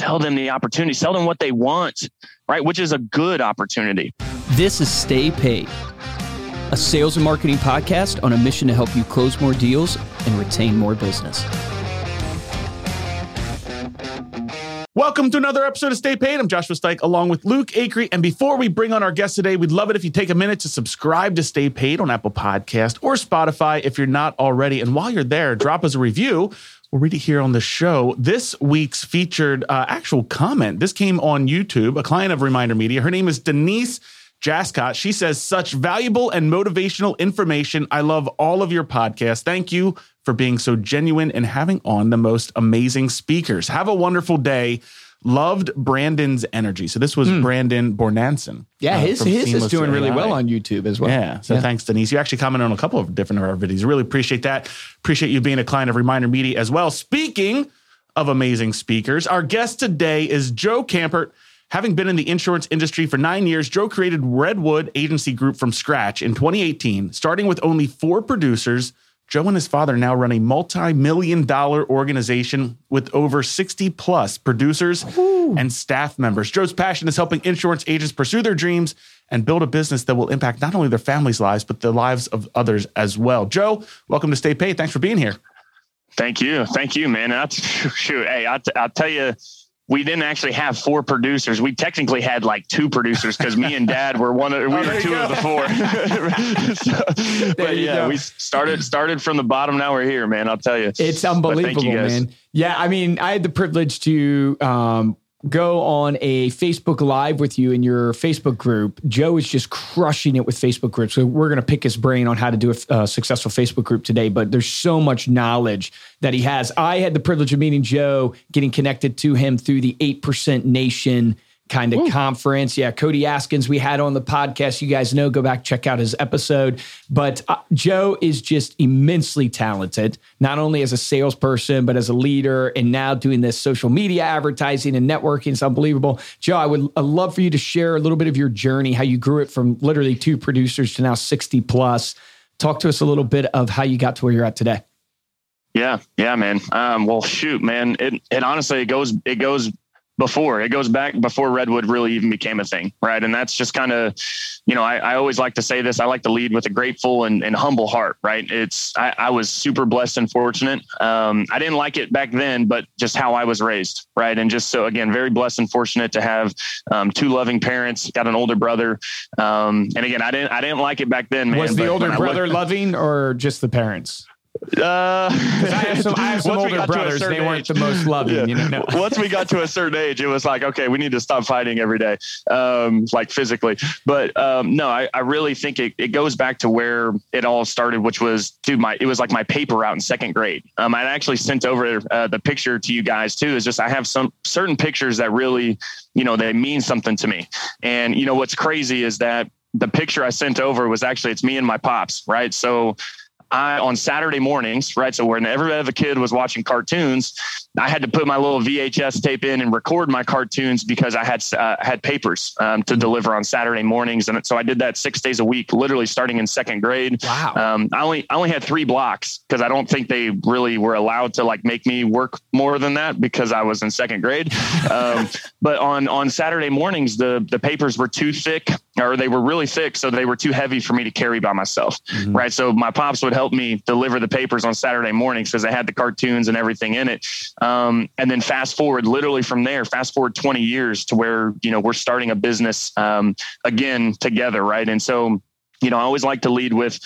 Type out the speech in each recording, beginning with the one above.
sell them the opportunity, sell them what they want, right? Which is a good opportunity. This is Stay Paid, a sales and marketing podcast on a mission to help you close more deals and retain more business. Welcome to another episode of Stay Paid. I'm Joshua Stike along with Luke Acree. And before we bring on our guest today, we'd love it if you take a minute to subscribe to Stay Paid on Apple Podcast or Spotify if you're not already. And while you're there, drop us a review. We'll read it here on the show. This week's featured uh, actual comment. This came on YouTube, a client of Reminder Media. Her name is Denise Jascott. She says, such valuable and motivational information. I love all of your podcasts. Thank you for being so genuine and having on the most amazing speakers. Have a wonderful day. Loved Brandon's energy. So this was mm. Brandon Bornanson. Yeah, uh, his his is doing really well on YouTube as well. Yeah. So yeah. thanks, Denise. You actually commented on a couple of different of our videos. Really appreciate that. Appreciate you being a client of Reminder Media as well. Speaking of amazing speakers, our guest today is Joe Kampert. Having been in the insurance industry for nine years, Joe created Redwood Agency Group from scratch in 2018, starting with only four producers Joe and his father now run a multi million dollar organization with over 60 plus producers Ooh. and staff members. Joe's passion is helping insurance agents pursue their dreams and build a business that will impact not only their families' lives, but the lives of others as well. Joe, welcome to Stay Paid. Thanks for being here. Thank you. Thank you, man. I, shoot, hey, I, I'll tell you we didn't actually have four producers. We technically had like two producers because me and Dad were one of we oh, were two go. of the four. so, but yeah, go. we started started from the bottom. Now we're here, man. I'll tell you, it's unbelievable, you man. Yeah, I mean, I had the privilege to um, go on a Facebook Live with you in your Facebook group. Joe is just crushing it with Facebook groups. So we're going to pick his brain on how to do a, a, successful Facebook group today. But there's so much knowledge that he has. I had the privilege of meeting Joe, getting connected to him through the 8% Nation kind of Ooh. conference. Yeah, Cody Askins, we had on the podcast. You guys know, go back, check out his episode. But uh, Joe is just immensely talented, not only as a salesperson, but as a leader, and now doing this social media advertising and networking. It's unbelievable. Joe, I would I'd love for you to share a little bit of your journey, how you grew it from literally two producers to now 60 plus. Talk to us a little bit of how you got to where you're at today. Yeah, yeah, man. Um, well, shoot, man. It, it honestly it goes it goes before. It goes back before Redwood really even became a thing, right? And that's just kind of, you know, I, I, always like to say this. I like to lead with a grateful and, and humble heart, right? It's I, I, was super blessed and fortunate. Um, I didn't like it back then, but just how I was raised, right? And just so again, very blessed and fortunate to have um, two loving parents. Got an older brother, um, and again, I didn't I didn't like it back then. Man, was the older brother loving or just the parents? Uh, I have some, I have some older brothers. They weren't age, the most loving. Yeah. You know, no. once we got to a certain age, it was like, okay, we need to stop fighting every day, um, like physically. But um, no, I, I, really think it, it, goes back to where it all started, which was, to my it was like my paper out in second grade. Um, I actually sent over uh, the picture to you guys too. Is just I have some certain pictures that really, you know, they mean something to me. And you know what's crazy is that the picture I sent over was actually it's me and my pops, right? So I on Saturday mornings, right? So when every other kid was watching cartoons, I had to put my little VHS tape in and record my cartoons because I had uh, had papers um, to deliver on Saturday mornings, and so I did that six days a week, literally starting in second grade. Wow. Um, I only I only had three blocks because I don't think they really were allowed to like make me work more than that because I was in second grade. Um, but on on Saturday mornings, the the papers were too thick or they were really thick, so they were too heavy for me to carry by myself. Mm-hmm. Right. So my pops would help me deliver the papers on Saturday mornings because they had the cartoons and everything in it. Um, and then fast forward, literally from there, fast forward 20 years to where, you know, we're starting a business um, again together. Right. And so, you know, I always like to lead with,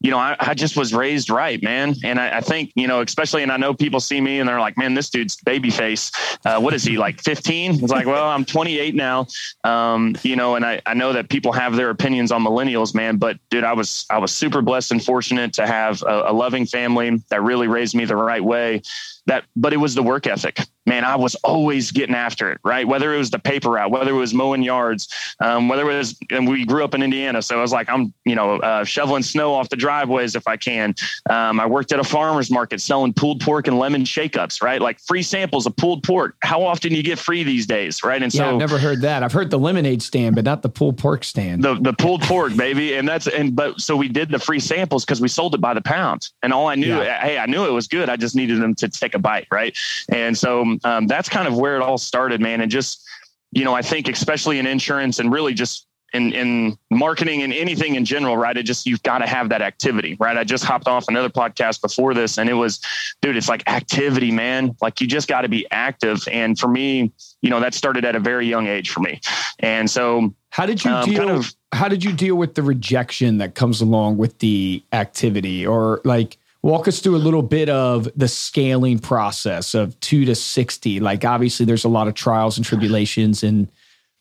you know, I, I, just was raised right, man. And I, I, think, you know, especially, and I know people see me and they're like, man, this dude's baby face. Uh, what is he like 15? It's like, well, I'm 28 now. Um, you know, and I, I know that people have their opinions on millennials, man, but dude, I was, I was super blessed and fortunate to have a, a loving family that really raised me the right way that, but it was the work ethic. Man, I was always getting after it, right? Whether it was the paper route, whether it was mowing yards, um, whether it was, and we grew up in Indiana. So I was like, I'm, you know, uh, shoveling snow off the driveways if I can. Um, I worked at a farmer's market selling pulled pork and lemon shakeups, right? Like free samples of pulled pork. How often do you get free these days, right? And yeah, so I've never heard that. I've heard the lemonade stand, but not the pulled pork stand. The, the pulled pork, baby. And that's, and, but so we did the free samples because we sold it by the pound. And all I knew, yeah. hey, I knew it was good. I just needed them to take a bite. Right. And so um, that's kind of where it all started, man. And just, you know, I think especially in insurance and really just in, in marketing and anything in general, right? It just, you've got to have that activity, right? I just hopped off another podcast before this and it was, dude, it's like activity, man. Like you just got to be active. And for me, you know, that started at a very young age for me. And so, how did you um, deal? Kind of, how did you deal with the rejection that comes along with the activity or like, walk us through a little bit of the scaling process of two to 60 like obviously there's a lot of trials and tribulations and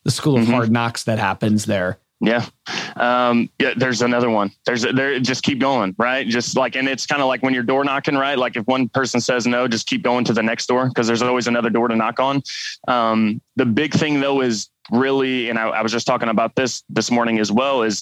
the school of mm-hmm. hard knocks that happens there. Yeah. Um, yeah, there's another one. There's there just keep going, right? Just like and it's kind of like when you're door knocking, right? Like if one person says no, just keep going to the next door because there's always another door to knock on. Um, the big thing though is really, and I, I was just talking about this this morning as well, is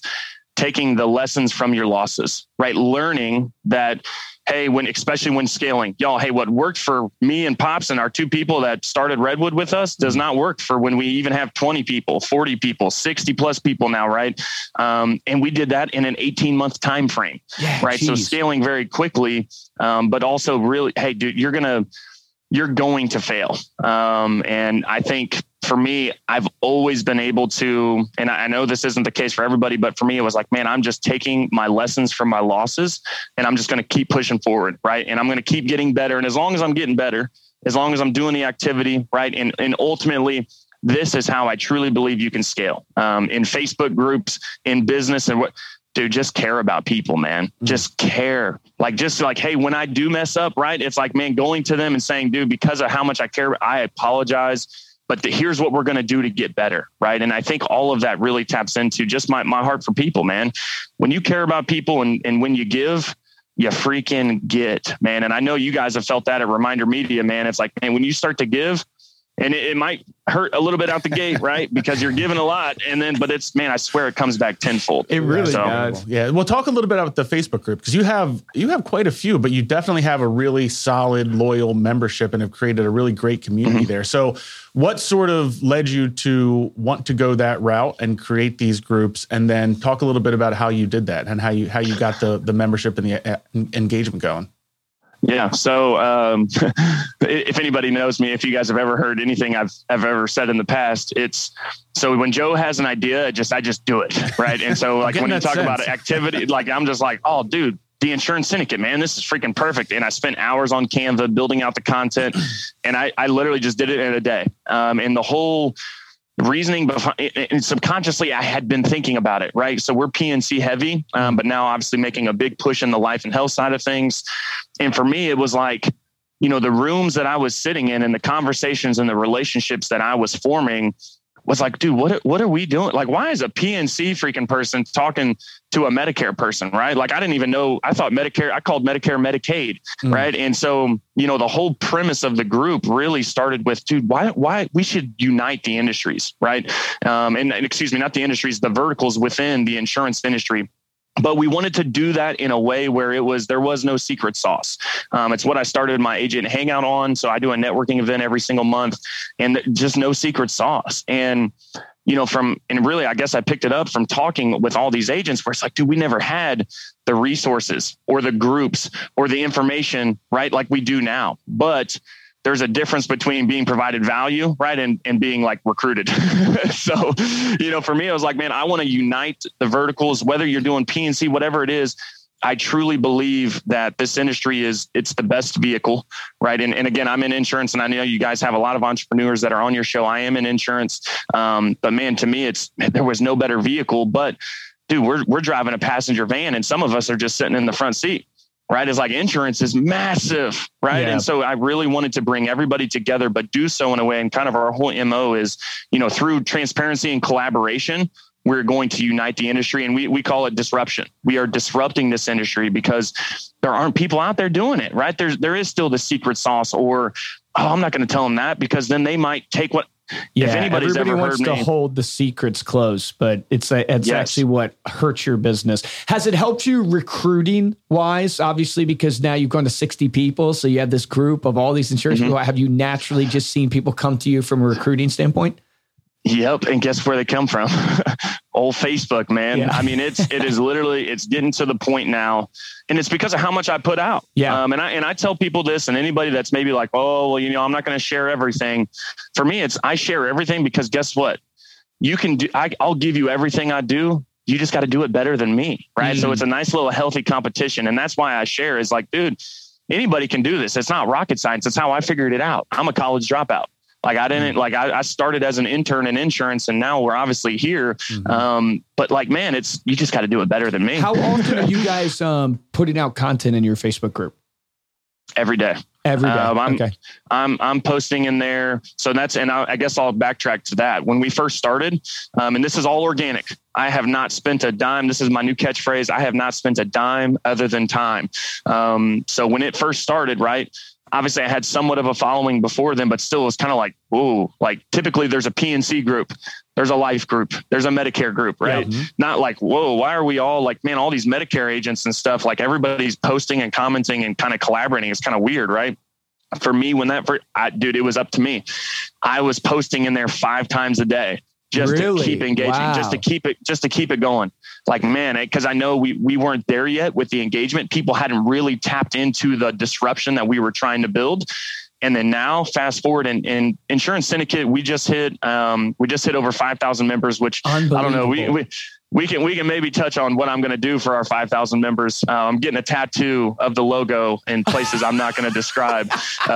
taking the lessons from your losses, right? Learning that hey, when especially when scaling, y'all, hey, what worked for me and Pops and our two people that started Redwood with us does not work for when we even have 20 people, 40 people, 60 plus people now, right? Um, and we did that in an 18 month time frame, yeah, right? Geez. So scaling very quickly, um, but also really, hey, dude, you're gonna you're going to fail. Um, and I think for me, I've always been able to, and I know this isn't the case for everybody, but for me, it was like, man, I'm just taking my lessons from my losses and I'm just going to keep pushing forward. Right. And I'm going to keep getting better. And as long as I'm getting better, as long as I'm doing the activity, right. And, and ultimately, this is how I truly believe you can scale um, in Facebook groups, in business, and what dude, just care about people, man. Mm-hmm. Just care. Like, just like, hey, when I do mess up, right? It's like, man, going to them and saying, dude, because of how much I care, I apologize. But the, here's what we're going to do to get better, right? And I think all of that really taps into just my, my heart for people, man. When you care about people and, and when you give, you freaking get, man. And I know you guys have felt that at Reminder Media, man. It's like, man, when you start to give, and it, it, might hurt a little bit out the gate, right? Because you're giving a lot, and then, but it's man, I swear it comes back tenfold. It really so, does. Yeah, we'll talk a little bit about the Facebook group because you have you have quite a few, but you definitely have a really solid, loyal membership and have created a really great community mm-hmm. there. So, what sort of led you to want to go that route and create these groups, and then talk a little bit about how you did that and how you how you got the the membership and the uh, engagement going? Yeah. So, um, if anybody knows me, if you guys have ever heard anything I've, I've ever said in the past, it's so when Joe has an idea, just, I just do it. Right. And so like when you talk sense. about activity, like I'm just like, oh dude, the insurance syndicate, man, this is freaking perfect. And I spent hours on Canva building out the content and I, I literally just did it in a day. Um, and the whole, reasoning behind and subconsciously I had been thinking about it, right? So we're P&C heavy, um, but now obviously making a big push in the life and health side of things. And for me, it was like, you know, the rooms that I was sitting in and the conversations and the relationships that I was forming was like, dude, what what are we doing? Like, why is a P&C freaking person talking to a Medicare person, right? Like, I didn't even know. I thought Medicare. I called Medicare Medicaid, mm. right? And so, you know, the whole premise of the group really started with, dude, why why we should unite the industries, right? Um, and, and excuse me, not the industries, the verticals within the insurance industry but we wanted to do that in a way where it was there was no secret sauce. Um, it's what i started my agent hangout on. So i do a networking event every single month and just no secret sauce. And you know from and really i guess i picked it up from talking with all these agents where it's like dude we never had the resources or the groups or the information right? Like we do now. But there's a difference between being provided value, right, and, and being like recruited. so, you know, for me, I was like, man, I want to unite the verticals, whether you're doing P&C, whatever it is. I truly believe that this industry is it's the best vehicle, right? And, and again, I'm in insurance, and I know you guys have a lot of entrepreneurs that are on your show. I am in insurance, um, but man, to me, it's there was no better vehicle. But dude, we're we're driving a passenger van, and some of us are just sitting in the front seat right? Is like insurance is massive, right? Yeah. And so I really wanted to bring everybody together, but do so in a way. And kind of our whole MO is, you know, through transparency and collaboration, we're going to unite the industry and we, we call it disruption. We are disrupting this industry because there aren't people out there doing it, right? There's, there is still the secret sauce or, oh, I'm not going to tell them that because then they might take what yeah, if anybody's everybody wants to me, hold the secrets close, but it's a, it's yes. actually what hurts your business. Has it helped you recruiting wise? Obviously, because now you've gone to sixty people, so you have this group of all these insurance mm-hmm. people. Have you naturally just seen people come to you from a recruiting standpoint? Yep. And guess where they come from? Old Facebook, man. Yeah. I mean, it's, it is literally, it's getting to the point now. And it's because of how much I put out. Yeah. Um, and I, and I tell people this and anybody that's maybe like, oh, well, you know, I'm not going to share everything. For me, it's, I share everything because guess what? You can do, I, I'll give you everything I do. You just got to do it better than me. Right. Mm. So it's a nice little healthy competition. And that's why I share is like, dude, anybody can do this. It's not rocket science. It's how I figured it out. I'm a college dropout. Like I didn't mm. like I, I, started as an intern in insurance and now we're obviously here. Mm-hmm. Um, but like man, it's you just got to do it better than me. How often are you guys um, putting out content in your Facebook group? Every day. Every day. Um, I'm, okay. I'm I'm posting in there. So that's and I, I guess I'll backtrack to that. When we first started, um, and this is all organic. I have not spent a dime. This is my new catchphrase. I have not spent a dime other than time. Um, so when it first started, right, obviously I had somewhat of a following before then, but still it was kind of like, whoa, like typically there's a P&C group, there's a life group, there's a Medicare group, right? Yeah. Mm-hmm. Not like, whoa, why are we all like, man, all these Medicare agents and stuff, like everybody's posting and commenting and kind of collaborating. It's kind of weird, right? For me, when that, for, I, dude, it was up to me. I was posting in there five times a day just really? to keep engaging, wow. just to keep it, just to keep it going. Like, man, because I know we we weren't there yet with the engagement. People hadn't really tapped into the disruption that we were trying to build. And then now, fast forward, in Insurance Syndicate, we just hit um, we just hit over five thousand members, which I don't know. We, we we can we can maybe touch on what I'm going to do for our 5,000 members. Uh, I'm getting a tattoo of the logo in places I'm not going to describe because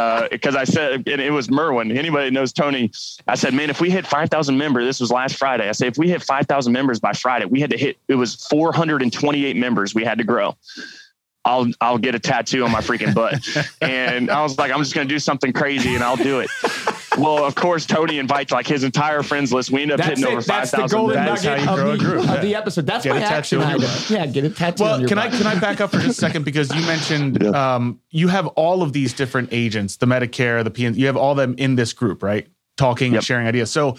uh, I said and it was Merwin. Anybody knows Tony? I said, man, if we hit 5,000 members, this was last Friday. I said, if we hit 5,000 members by Friday, we had to hit. It was 428 members we had to grow. I'll I'll get a tattoo on my freaking butt. and I was like, I'm just going to do something crazy and I'll do it well, of course, Tony invites like his entire friends list. We end up That's hitting it. over five thousand. That's the golden nugget of the, of the, episode. That's get my action item. Yeah, get a tattoo. Well, can I can I back up for just a second because you mentioned yeah. um, you have all of these different agents, the Medicare, the PN, you have all them in this group, right? Talking yep. and sharing ideas. So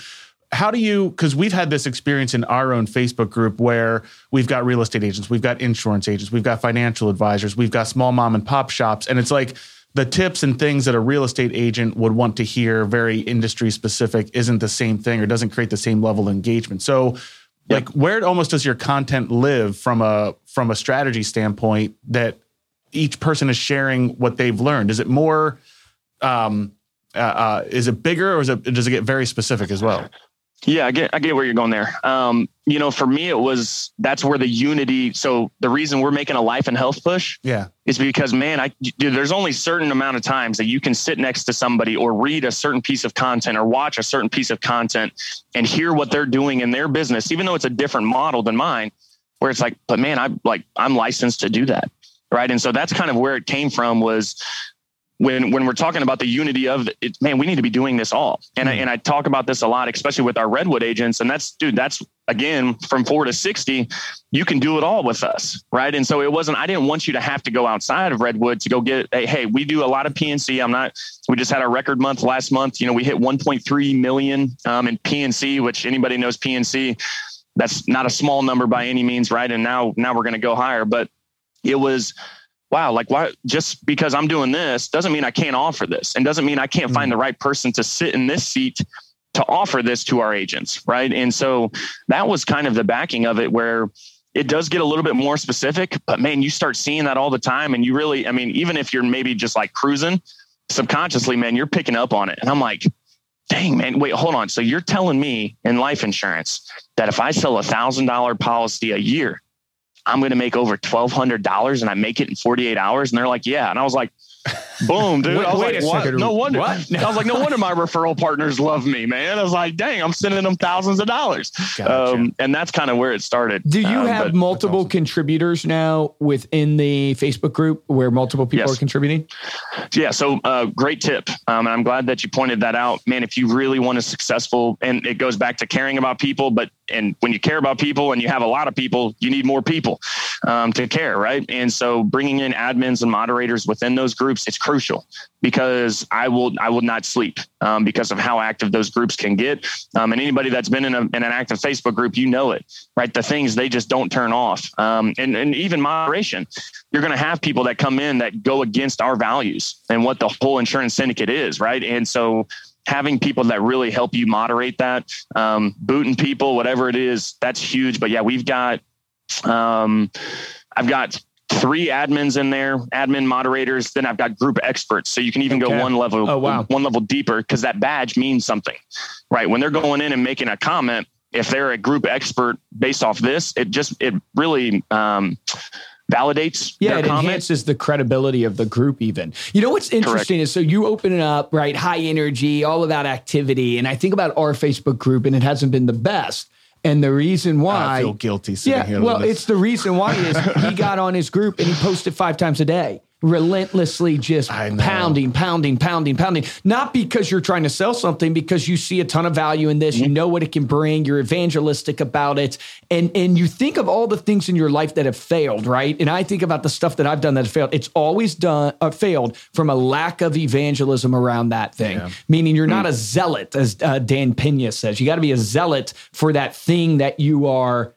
how do you because we've had this experience in our own facebook group where we've got real estate agents we've got insurance agents we've got financial advisors we've got small mom and pop shops and it's like the tips and things that a real estate agent would want to hear, very industry specific, isn't the same thing or doesn't create the same level of engagement. So, yep. like, where almost does your content live from a from a strategy standpoint that each person is sharing what they've learned? Is it more? Um, uh, uh, is it bigger or is it does it get very specific as well? Yeah, I get I get where you're going there. Um, you know, for me, it was that's where the unity. So the reason we're making a life and health push, yeah, is because man, I dude, there's only certain amount of times that you can sit next to somebody or read a certain piece of content or watch a certain piece of content and hear what they're doing in their business, even though it's a different model than mine. Where it's like, but man, I like I'm licensed to do that, right? And so that's kind of where it came from. Was when when we're talking about the unity of it, man, we need to be doing this all. And. I, and I talk about this a lot, especially with our redwood agents. And that's dude, that's again from four to sixty, you can do it all with us, right? And so it wasn't. I didn't want you to have to go outside of redwood to go get. Hey, hey we do a lot of P&C. I'm not. We just had our record month last month. You know, we hit 1.3 million um, in P&C, which anybody knows P&C. That's not a small number by any means, right? And now now we're going to go higher, but it was wow, like why just because I'm doing this doesn't mean I can't offer this and doesn't mean I can't find mm. the right person to sit in this seat to offer this to our agents. Right. And so that was kind of the backing of it where it does get a little bit more specific, but man, you start seeing that all the time. And you really, I mean, even if you're maybe just like cruising subconsciously, man, you're picking up on it. And I'm like, dang, man, wait, hold on. So you're telling me in life insurance that if I sell a thousand dollar policy a year, I'm going to make over $1,200 and I make it in 48 hours. And they're like, yeah. And I was like, boom, dude. wait, I was like, what? No wonder. What? I was like, no wonder my referral partners love me, man. I was like, dang, I'm sending them thousands of dollars. Gotcha. Um, and that's kind of where it started. Do you um, have multiple awesome. contributors now within the Facebook group where multiple people yes. are contributing? Yeah. So uh, great tip. Um, and I'm glad that you pointed that out, man. If you really want a successful, and it goes back to caring about people, but and when you care about people and you have a lot of people, you need more people um, to care, right? And so bringing in admins and moderators within those groups, it's crucial because I will I will not sleep um, because of how active those groups can get. Um, and anybody that's been in, a, in an active Facebook group, you know it, right? The things they just don't turn off, um, and and even moderation. You're going to have people that come in that go against our values and what the whole insurance syndicate is, right? And so having people that really help you moderate that, um, booting people, whatever it is, that's huge. But yeah, we've got, um, I've got three admins in there, admin moderators. Then I've got group experts. So you can even okay. go one level, oh, wow. one level deeper because that badge means something, right? When they're going in and making a comment, if they're a group expert based off this, it just, it really, um, validates yeah it comment. enhances the credibility of the group even you know what's interesting Correct. is so you open it up right high energy all of that activity and i think about our facebook group and it hasn't been the best and the reason why I feel guilty yeah, well, it's the reason why is he got on his group and he posted five times a day relentlessly just pounding, pounding, pounding, pounding. Not because you're trying to sell something, because you see a ton of value in this. Mm-hmm. You know what it can bring. You're evangelistic about it, and and you think of all the things in your life that have failed, right? And I think about the stuff that I've done that have failed. It's always done uh, failed from a lack of evangelism around that thing. Yeah. Meaning you're mm-hmm. not a zealot, as uh, Dan Pena says. You got to be a zealot for that thing that you are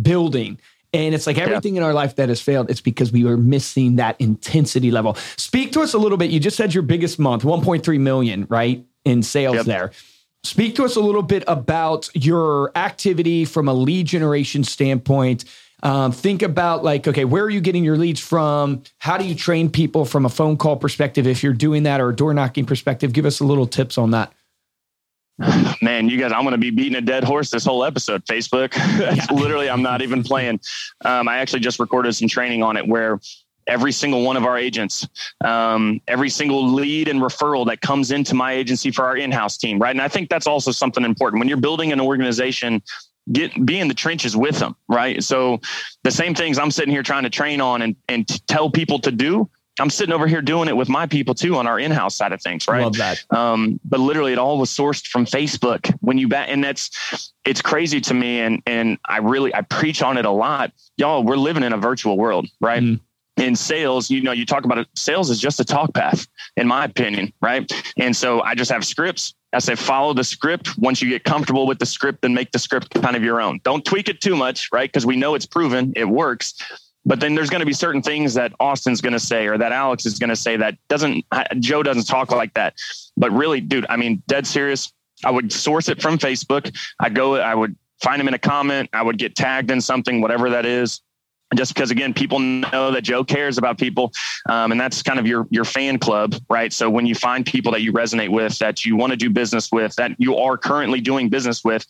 building. And it's like everything yeah. in our life that has failed, it's because we were missing that intensity level. Speak to us a little bit. You just said your biggest month, 1.3 million, right? In sales yep. there. Speak to us a little bit about your activity from a lead generation standpoint. Um, think about like, okay, where are you getting your leads from? How do you train people from a phone call perspective if you're doing that or a door knocking perspective? Give us a little tips on that. Man, you guys, I'm going to be beating a dead horse this whole episode. Facebook, literally, I'm not even playing. Um, I actually just recorded some training on it where every single one of our agents, um, every single lead and referral that comes into my agency for our in-house team, right? And I think that's also something important when you're building an organization. Get be in the trenches with them, right? So the same things I'm sitting here trying to train on and and tell people to do I'm sitting over here doing it with my people too on our in-house side of things, right? Love that. Um, but literally, it all was sourced from Facebook. When you bet, and that's it's crazy to me, and and I really I preach on it a lot. Y'all, we're living in a virtual world, right? Mm. In sales, you know, you talk about it. Sales is just a talk path, in my opinion, right? And so I just have scripts. I say follow the script. Once you get comfortable with the script, then make the script kind of your own. Don't tweak it too much, right? Because we know it's proven, it works but then there's going to be certain things that Austin's going to say or that Alex is going to say that doesn't Joe doesn't talk like that. But really, dude, I mean, dead serious. I would source it from Facebook. I'd go, I would find him in a comment. I would get tagged in something, whatever that is. Just because, again, people know that Joe cares about people, um, and that's kind of your your fan club, right? So when you find people that you resonate with, that you want to do business with, that you are currently doing business with,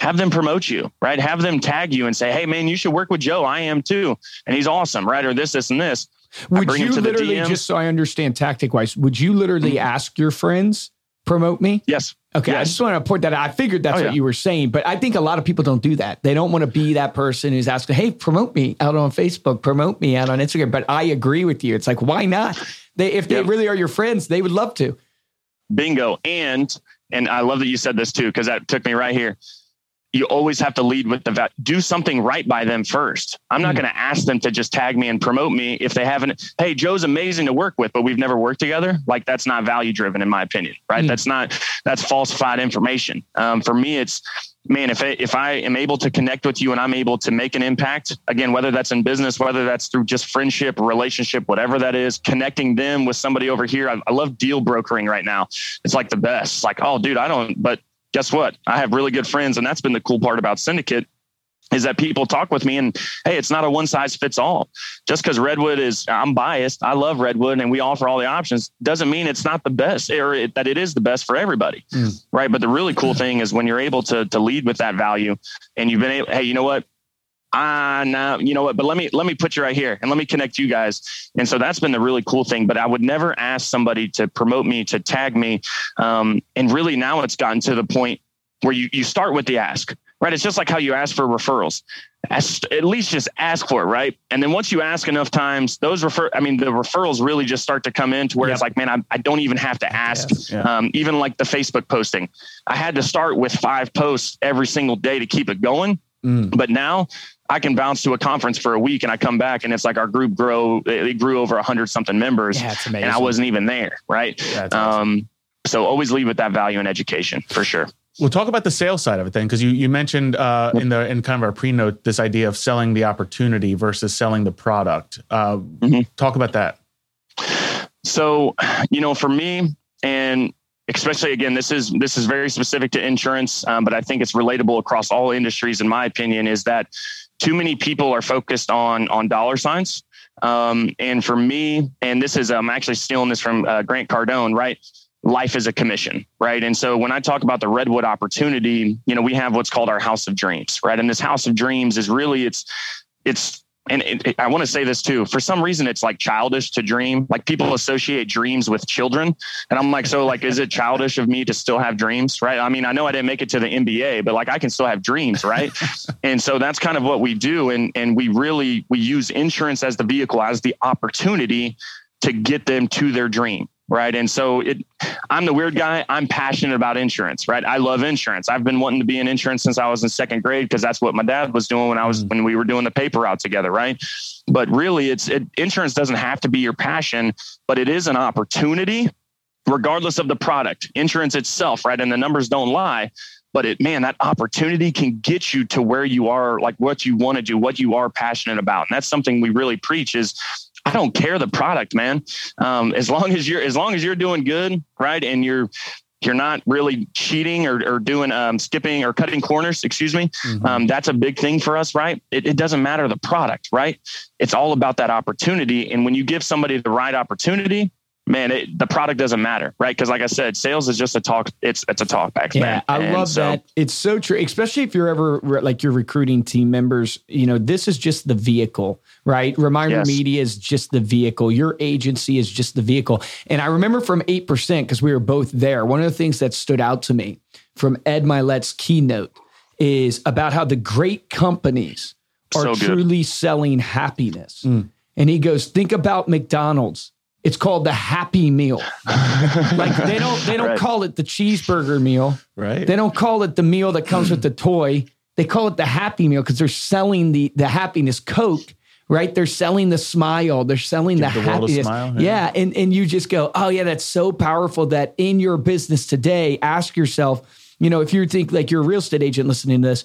have them promote you, right? Have them tag you and say, hey, man, you should work with Joe. I am too. And he's awesome, right? Or this, this, and this. Would you literally, just so I understand tactic wise, would you literally mm-hmm. ask your friends, promote me? Yes. Okay, yes. I just want to point that out. I figured that's oh, what yeah. you were saying, but I think a lot of people don't do that. They don't want to be that person who's asking, "Hey, promote me out on Facebook, promote me out on Instagram." But I agree with you. It's like, why not? They, if they really are your friends, they would love to. Bingo. And and I love that you said this too because that took me right here you always have to lead with the va- do something right by them first. I'm not mm. going to ask them to just tag me and promote me if they haven't. Hey, Joe's amazing to work with, but we've never worked together. Like that's not value driven, in my opinion. Right? Mm. That's not that's falsified information. Um, for me, it's man. If I, if I am able to connect with you and I'm able to make an impact, again, whether that's in business, whether that's through just friendship, relationship, whatever that is, connecting them with somebody over here. I, I love deal brokering right now. It's like the best. It's like, oh, dude, I don't, but guess what? I have really good friends. And that's been the cool part about Syndicate is that people talk with me and hey, it's not a one size fits all. Just because Redwood is, I'm biased. I love Redwood and we offer all the options doesn't mean it's not the best or it, that it is the best for everybody. Mm. Right. But the really cool thing is when you're able to, to lead with that value and you've been able, hey, you know what? Ah, now you know what? But let me let me put you right here and let me connect you guys. And so that's been the really cool thing. But I would never ask somebody to promote me, to tag me. Um, and really now it's gotten to the point where you you start with the ask, right? It's just like how you ask for referrals. At least just ask for it, right? And then once you ask enough times, those refer, I mean, the referrals really just start to come in to where yep. it's like, man, I, I don't even have to ask. Yes. Yeah. Um, even like the Facebook posting, I had to start with five posts every single day to keep it going. Mm. But now I can bounce to a conference for a week and I come back and it's like our group grow, it grew over a hundred something members yeah, and I wasn't even there. Right. Yeah, um, awesome. so always leave with that value in education for sure. We'll talk about the sales side of it then, because you you mentioned uh, in the in kind of our pre note this idea of selling the opportunity versus selling the product. Uh, mm-hmm. Talk about that. So, you know, for me, and especially again, this is this is very specific to insurance, um, but I think it's relatable across all industries. In my opinion, is that too many people are focused on on dollar signs. Um, and for me, and this is I'm actually stealing this from uh, Grant Cardone, right? Life is a commission, right? And so when I talk about the redwood opportunity, you know, we have what's called our house of dreams, right? And this house of dreams is really it's it's and it, it, I want to say this too. For some reason, it's like childish to dream. Like people associate dreams with children, and I'm like, so like, is it childish of me to still have dreams? Right? I mean, I know I didn't make it to the NBA, but like, I can still have dreams, right? and so that's kind of what we do, and and we really we use insurance as the vehicle, as the opportunity to get them to their dream right? And so it, I'm the weird guy. I'm passionate about insurance, right? I love insurance. I've been wanting to be in insurance since I was in second grade because that's what my dad was doing when I was when we were doing the paper route together, right? But really, it's it, insurance doesn't have to be your passion, but it is an opportunity, regardless of the product. Insurance itself, right? And the numbers don't lie. But it, man, that opportunity can get you to where you are, like what you want to do, what you are passionate about, and that's something we really preach. Is I don't care the product, man. Um, as long as you're as long as you're doing good, right, and you're you're not really cheating or, or doing um, skipping or cutting corners, excuse me. Mm-hmm. Um, that's a big thing for us, right? It, it, doesn't matter the product, right? It's all about that opportunity. And when you give somebody the right opportunity, man, it, the product doesn't matter, right? Because like I said, sales is just a talk. It's it's a talk back. Yeah, man. I and love so, that. It's so true, especially if you're ever like you're recruiting team members. You know, this is just the vehicle, right? Reminder yes. Media is just the vehicle. Your agency is just the vehicle. And I remember from eight percent because we were both there. One of the things that stood out to me from Ed Mylett's keynote is about how the great companies are so truly selling happiness. Mm. And he goes, think about McDonald's it's called the Happy Meal. like they don't they don't right. call it the cheeseburger meal. Right. They don't call it the meal that comes with the toy. They call it the Happy Meal because they're selling the the happiness Coke. Right, they're selling the smile. They're selling Give the, the happiness. Smile, yeah. yeah, and and you just go, oh yeah, that's so powerful. That in your business today, ask yourself, you know, if you think like you're a real estate agent listening to this,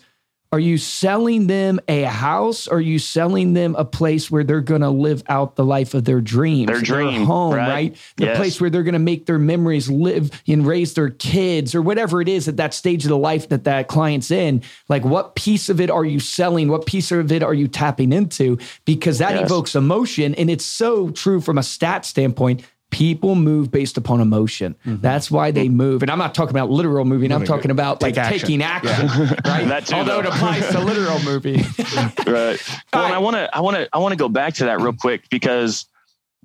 are you selling them a house? Or are you selling them a place where they're going to live out the life of their dreams? Their dream, their home, right? right? The yes. place where they're going to make their memories live and raise their kids or whatever it is at that stage of the life that that client's in. Like, what piece of it are you selling? What piece of it are you tapping into? Because that yes. evokes emotion. And it's so true from a stat standpoint people move based upon emotion. Mm-hmm. That's why they move. And I'm not talking about literal moving. I'm talking about Take like action. taking action, yeah. right? that too, Although though. it applies to literal movie. right. Well, right. I want to, I want to, I want to go back to that real quick because,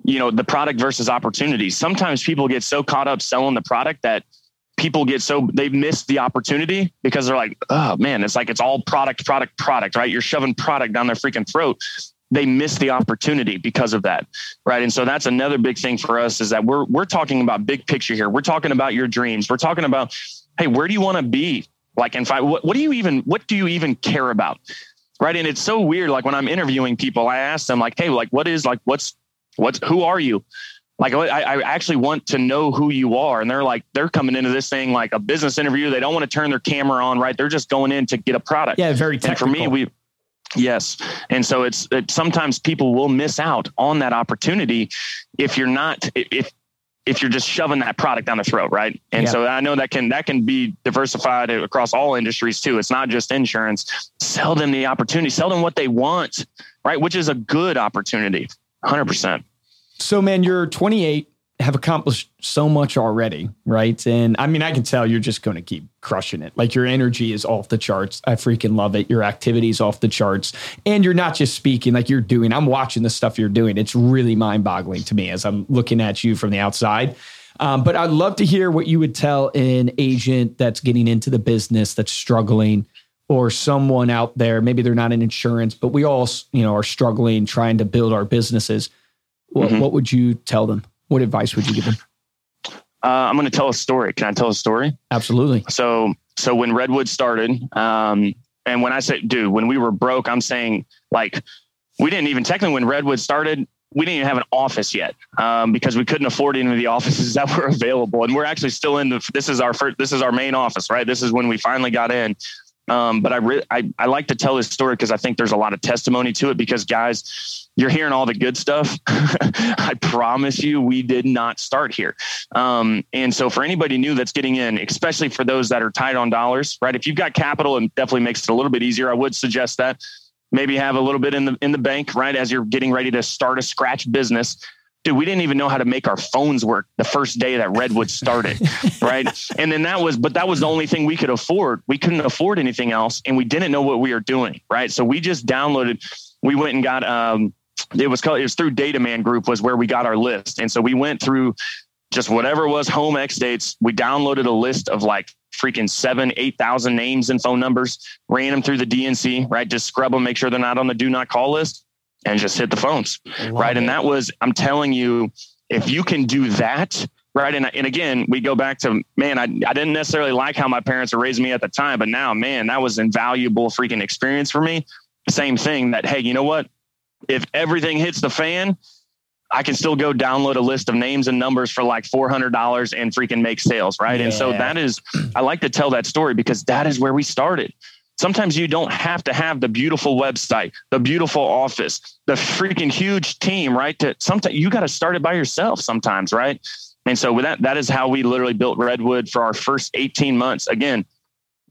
you know, the product versus opportunity. Sometimes people get so caught up selling the product that people get so they miss the opportunity because they're like, oh man, it's like it's all product, product, product, right? You're shoving product down their freaking throat they miss the opportunity because of that right? And so that's another big thing for us is that we're we're talking about big picture here. We're talking about your dreams. We're talking about hey where do you want to be? Like in five what, what do you even what do you even care about right? And it's so weird like when i'm interviewing people i ask them like hey like what is like what's what's who are you? Like I, I actually want to know who you are. And they're like they're coming into this thing like a business interview. They don't want to turn their camera on right? They're just going in to get a product. Yeah very technical. and for me we Yes. And so it's it, sometimes people will miss out on that opportunity if you're not if if you're just shoving that product down the throat, right? And yeah. so I know that can that can be diversified across all industries too. It's not just insurance. Sell them the opportunity, sell them what they want, right? Which is a good opportunity. 100%. So man, you're 28 have accomplished so much already, right? And I mean, I can tell you're just going to keep crushing it. Like your energy is off the charts. I freaking love it. Your activity is off the charts. And you're not just speaking like you're doing. I'm watching the stuff you're doing. It's really mind boggling to me as I'm looking at you from the outside. Um, but I'd love to hear what you would tell an agent that's getting into the business that's struggling or someone out there, maybe they're not in insurance, but we all, you know, are struggling trying to build our businesses. What, mm-hmm. what would you tell them? What advice would you give them? Uh, I'm going to tell a story. Can I tell a story? Absolutely. So, so when Redwood started, um, and when I say, dude, when we were broke, I'm saying like we didn't even technically when Redwood started, we didn't even have an office yet um, because we couldn't afford any of the offices that were available. And we're actually still in the. This is our first. This is our main office, right? This is when we finally got in. Um, but I, re- I I like to tell this story because I think there's a lot of testimony to it. Because guys, you're hearing all the good stuff. I promise you, we did not start here. Um, and so for anybody new that's getting in, especially for those that are tight on dollars, right? If you've got capital, it definitely makes it a little bit easier. I would suggest that maybe have a little bit in the in the bank, right? As you're getting ready to start a scratch business dude, we didn't even know how to make our phones work the first day that Redwood started, right? And then that was, but that was the only thing we could afford. We couldn't afford anything else, and we didn't know what we were doing, right? So we just downloaded. We went and got. Um, it was called. It was through Data Man Group was where we got our list, and so we went through just whatever was home X dates. We downloaded a list of like freaking seven, eight thousand names and phone numbers, ran them through the DNC, right? Just scrub them, make sure they're not on the do not call list and just hit the phones. Right. It. And that was, I'm telling you, if you can do that, right. And, and again, we go back to, man, I, I didn't necessarily like how my parents were raising me at the time, but now, man, that was invaluable freaking experience for me. Same thing that, hey, you know what? If everything hits the fan, I can still go download a list of names and numbers for like $400 and freaking make sales. Right. Yeah. And so that is, I like to tell that story because that is where we started. Sometimes you don't have to have the beautiful website, the beautiful office, the freaking huge team, right? To sometimes you got to start it by yourself sometimes, right? And so with that, that is how we literally built Redwood for our first 18 months. Again,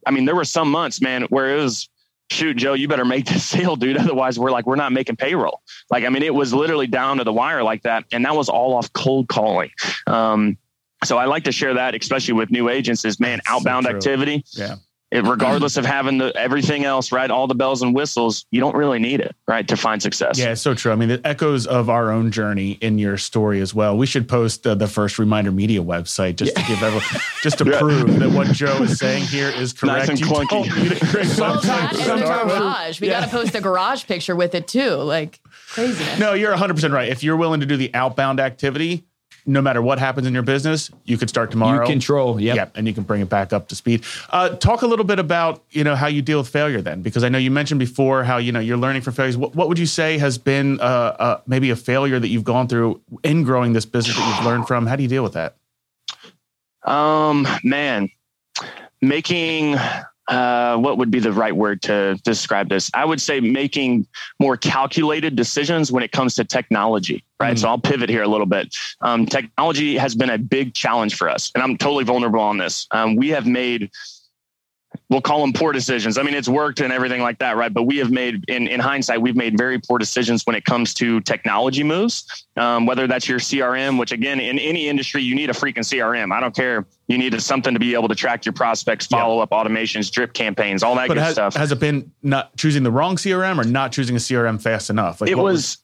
I mean, there were some months, man, where it was, shoot, Joe, you better make this sale, dude. Otherwise, we're like, we're not making payroll. Like, I mean, it was literally down to the wire like that. And that was all off cold calling. Um, so I like to share that, especially with new agents, is man, outbound so activity. Yeah it, regardless of having the everything else, right? All the bells and whistles, you don't really need it, right, to find success. Yeah, it's so true. I mean, the echoes of our own journey in your story as well. We should post uh, the first Reminder Media website just yeah. to give everyone, just to yeah. prove that what Joe is saying here is correct. Nice and clunky. sometimes, sometimes garage. We yeah. got to post a garage picture with it too, like craziness. No, you're 100 percent right. If you're willing to do the outbound activity, no matter what happens in your business, you could start tomorrow. You control, yeah, yep, and you can bring it back up to speed. Uh, talk a little bit about you know how you deal with failure then, because I know you mentioned before how you know you're learning from failures. What, what would you say has been uh, uh, maybe a failure that you've gone through in growing this business that you've learned from? How do you deal with that? Um, man, making uh, what would be the right word to describe this? I would say making more calculated decisions when it comes to technology, right? Mm. So I'll pivot here a little bit. Um, technology has been a big challenge for us, and I'm totally vulnerable on this. Um, we have made we'll call them poor decisions. I mean, it's worked and everything like that, right? But we have made, in, in hindsight, we've made very poor decisions when it comes to technology moves. Um, whether that's your CRM, which again, in any industry, you need a freaking CRM. I don't care. You need something to be able to track your prospects, follow up automations, drip campaigns, all that but good has, stuff. Has it been not choosing the wrong CRM or not choosing a CRM fast enough? Like it was, was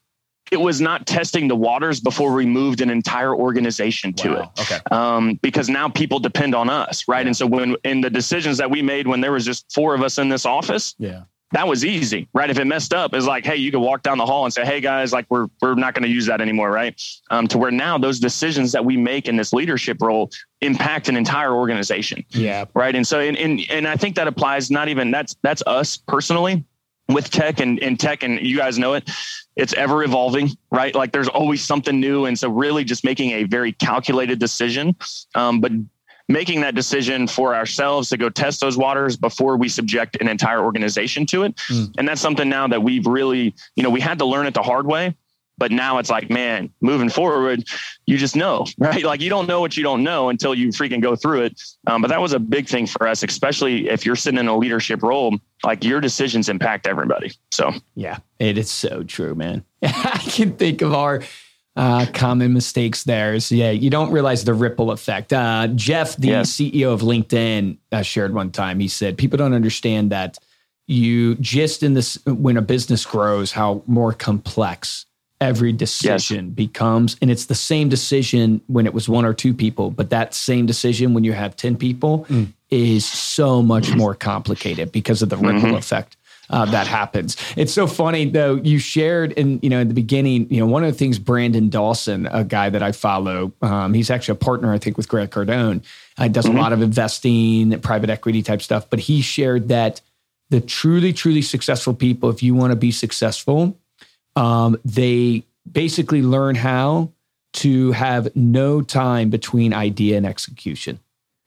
it was not testing the waters before we moved an entire organization to wow. it. Okay. Um, because now people depend on us, right? Yeah. And so when in the decisions that we made when there was just four of us in this office, yeah, that was easy, right? If it messed up, it's like, hey, you could walk down the hall and say, hey guys, like we're we're not going to use that anymore, right? Um, to where now those decisions that we make in this leadership role impact an entire organization. Yeah. Right. And so and and, and I think that applies not even that's that's us personally with tech and, and tech and you guys know it it's ever evolving right like there's always something new and so really just making a very calculated decision um, but making that decision for ourselves to go test those waters before we subject an entire organization to it mm. and that's something now that we've really you know we had to learn it the hard way but now it's like, man, moving forward, you just know, right? Like you don't know what you don't know until you freaking go through it. Um, but that was a big thing for us, especially if you're sitting in a leadership role, like your decisions impact everybody. So, yeah, it is so true, man. I can think of our uh, common mistakes there. So, yeah, you don't realize the ripple effect. Uh, Jeff, the yes. CEO of LinkedIn, uh, shared one time, he said, people don't understand that you just in this, when a business grows, how more complex every decision yes. becomes and it's the same decision when it was one or two people but that same decision when you have 10 people mm. is so much more complicated because of the ripple mm-hmm. effect uh, that happens. It's so funny though. You shared in you know in the beginning. You know one of the things Brandon Dawson, a guy that I follow, um, he's actually a partner I think with Grant Cardone. Uh, does mm-hmm. a lot of investing, private equity type stuff. But he shared that the truly truly successful people, if you want to be successful, um, they basically learn how to have no time between idea and execution.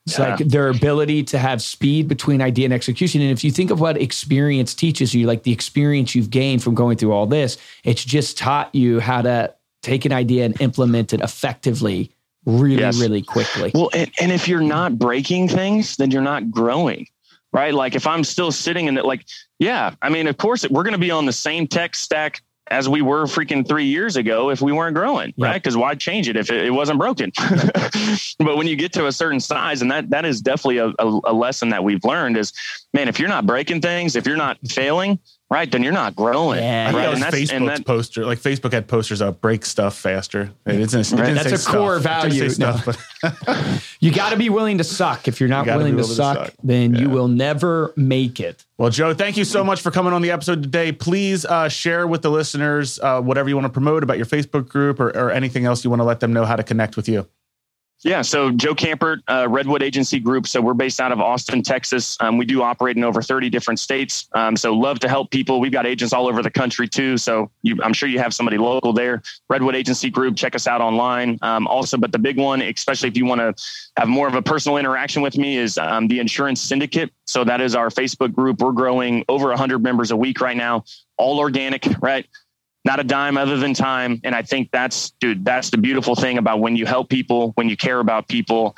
It's yeah. like their ability to have speed between idea and execution. And if you think of what experience teaches you, like the experience you've gained from going through all this, it's just taught you how to take an idea and implement it effectively really, yes. really quickly. Well, and, and if you're not breaking things, then you're not growing right? Like if I'm still sitting in it, like, yeah, I mean, of course, we're going to be on the same tech stack as we were freaking three years ago if we weren't growing, yeah. right? Because why change it if it, it wasn't broken? but when you get to a certain size, and that that is definitely a, a, a lesson that we've learned is, man, if you're not breaking things, if you're not failing, right, then you're not growing. Yeah, right? and that's, Facebook's and that, poster. Like Facebook had posters up, break stuff faster. It isn't, it right. That's a stuff. core value. Stuff, no. you got to be willing to suck. If you're not willing to, suck, to suck, then yeah. you will never make it. Well, Joe, thank you so much for coming on the episode today. Please uh, share with the listeners uh, whatever you want to promote about your Facebook group or, or anything else you want to let them know how to connect with you. Yeah, so Joe Kampert, uh, Redwood Agency Group. So we're based out of Austin, Texas. Um, we do operate in over 30 different states. Um, so love to help people. We've got agents all over the country too. So you, I'm sure you have somebody local there. Redwood Agency Group. Check us out online. Um, also, but the big one, especially if you want to have more of a personal interaction with me, is um, the Insurance Syndicate. So that is our Facebook group. We're growing over 100 members a week right now, all organic, right? Not a dime other than time. And I think that's, dude, that's the beautiful thing about when you help people, when you care about people,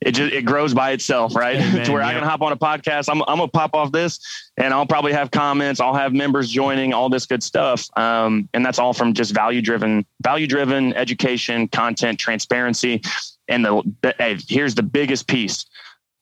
it just it grows by itself, right? Amen, to where I can hop on a podcast. I'm I'm gonna pop off this, and I'll probably have comments. I'll have members joining, all this good stuff. Um, and that's all from just value driven, value driven education, content, transparency, and the, the hey, here's the biggest piece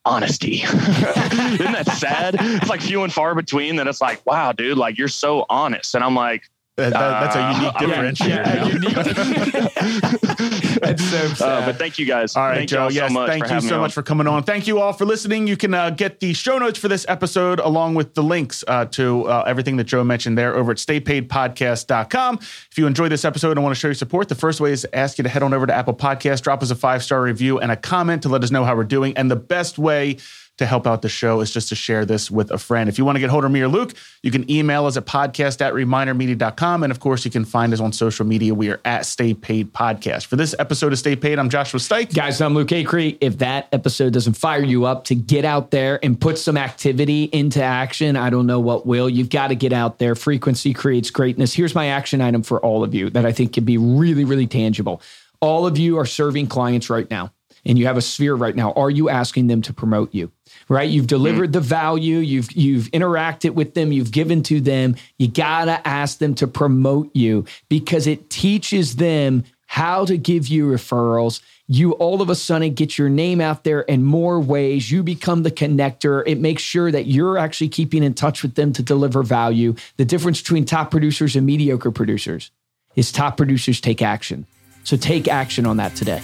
honesty. Isn't that sad? It's like few and far between that it's like, wow, dude, like you're so honest. And I'm like, that, that's a unique uh, differentiator. Yeah, unique. that's so sad. Uh, but thank you guys. All right, thank Joe. yes, thank you so much for coming on. Thank you all for listening. You can uh, get the show notes for this episode along with the links uh, to uh, everything that Joe mentioned there over at staypaidpodcast.com. If you enjoy this episode and want to show your support, the first way is to ask you to head on over to Apple Podcast, drop us a five star review and a comment to let us know how we're doing. And the best way to help out the show is just to share this with a friend. If you want to get hold of me or Luke, you can email us at podcast at remindermedia.com. And of course, you can find us on social media. We are at Stay Paid Podcast. For this episode of Stay Paid, I'm Joshua Stike. Guys, I'm Luke Acree. If that episode doesn't fire you up to get out there and put some activity into action, I don't know what will. You've got to get out there. Frequency creates greatness. Here's my action item for all of you that I think can be really, really tangible. All of you are serving clients right now and you have a sphere right now. Are you asking them to promote you? Right? You've delivered mm. the value, you've you've interacted with them, you've given to them. You got to ask them to promote you because it teaches them how to give you referrals. You all of a sudden get your name out there in more ways. You become the connector. It makes sure that you're actually keeping in touch with them to deliver value. The difference between top producers and mediocre producers is top producers take action. So take action on that today.